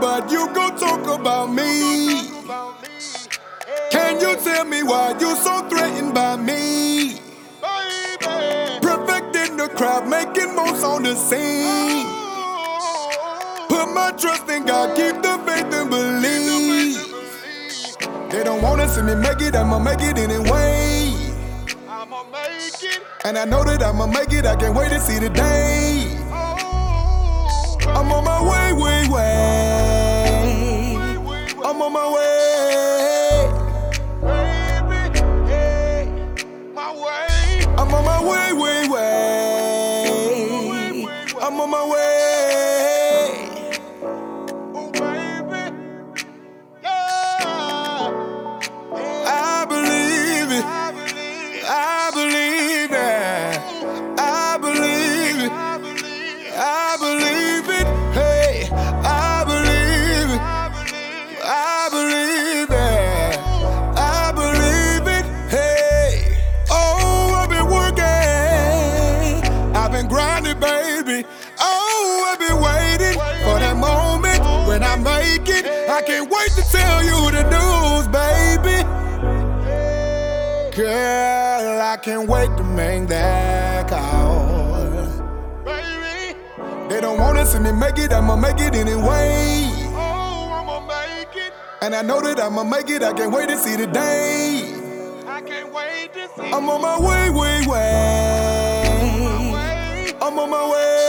why you gon' talk about me? Can you tell me why you so threatened by me? Perfect in the crowd, making moves on the scene. Put my trust in God, keep the faith and believe. They don't wanna see me make it, I'ma make it anyway. I'ma make it. And I know that I'ma make it, I can't wait to see the day. I can't wait to tell you the news, baby. Girl, I can't wait to make that call. Baby, They don't wanna see me make it, I'ma make it anyway. oh, I'ma make it. And I know that I'ma make it, I can't wait to see the day. I can't wait to see I'm on my way, way, my way. way. I'm on my way.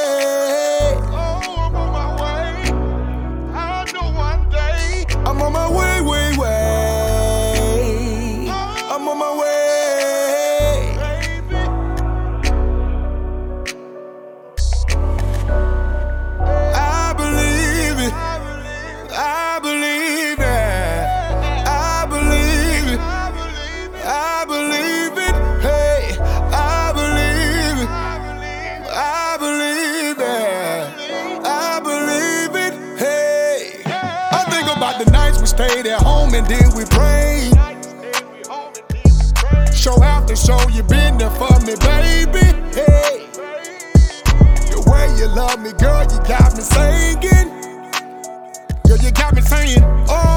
Stayed at home and then we prayed. Show after show, you been there for me, baby. Hey, the way you love me, girl, you got me singing. Girl, you got me saying, oh.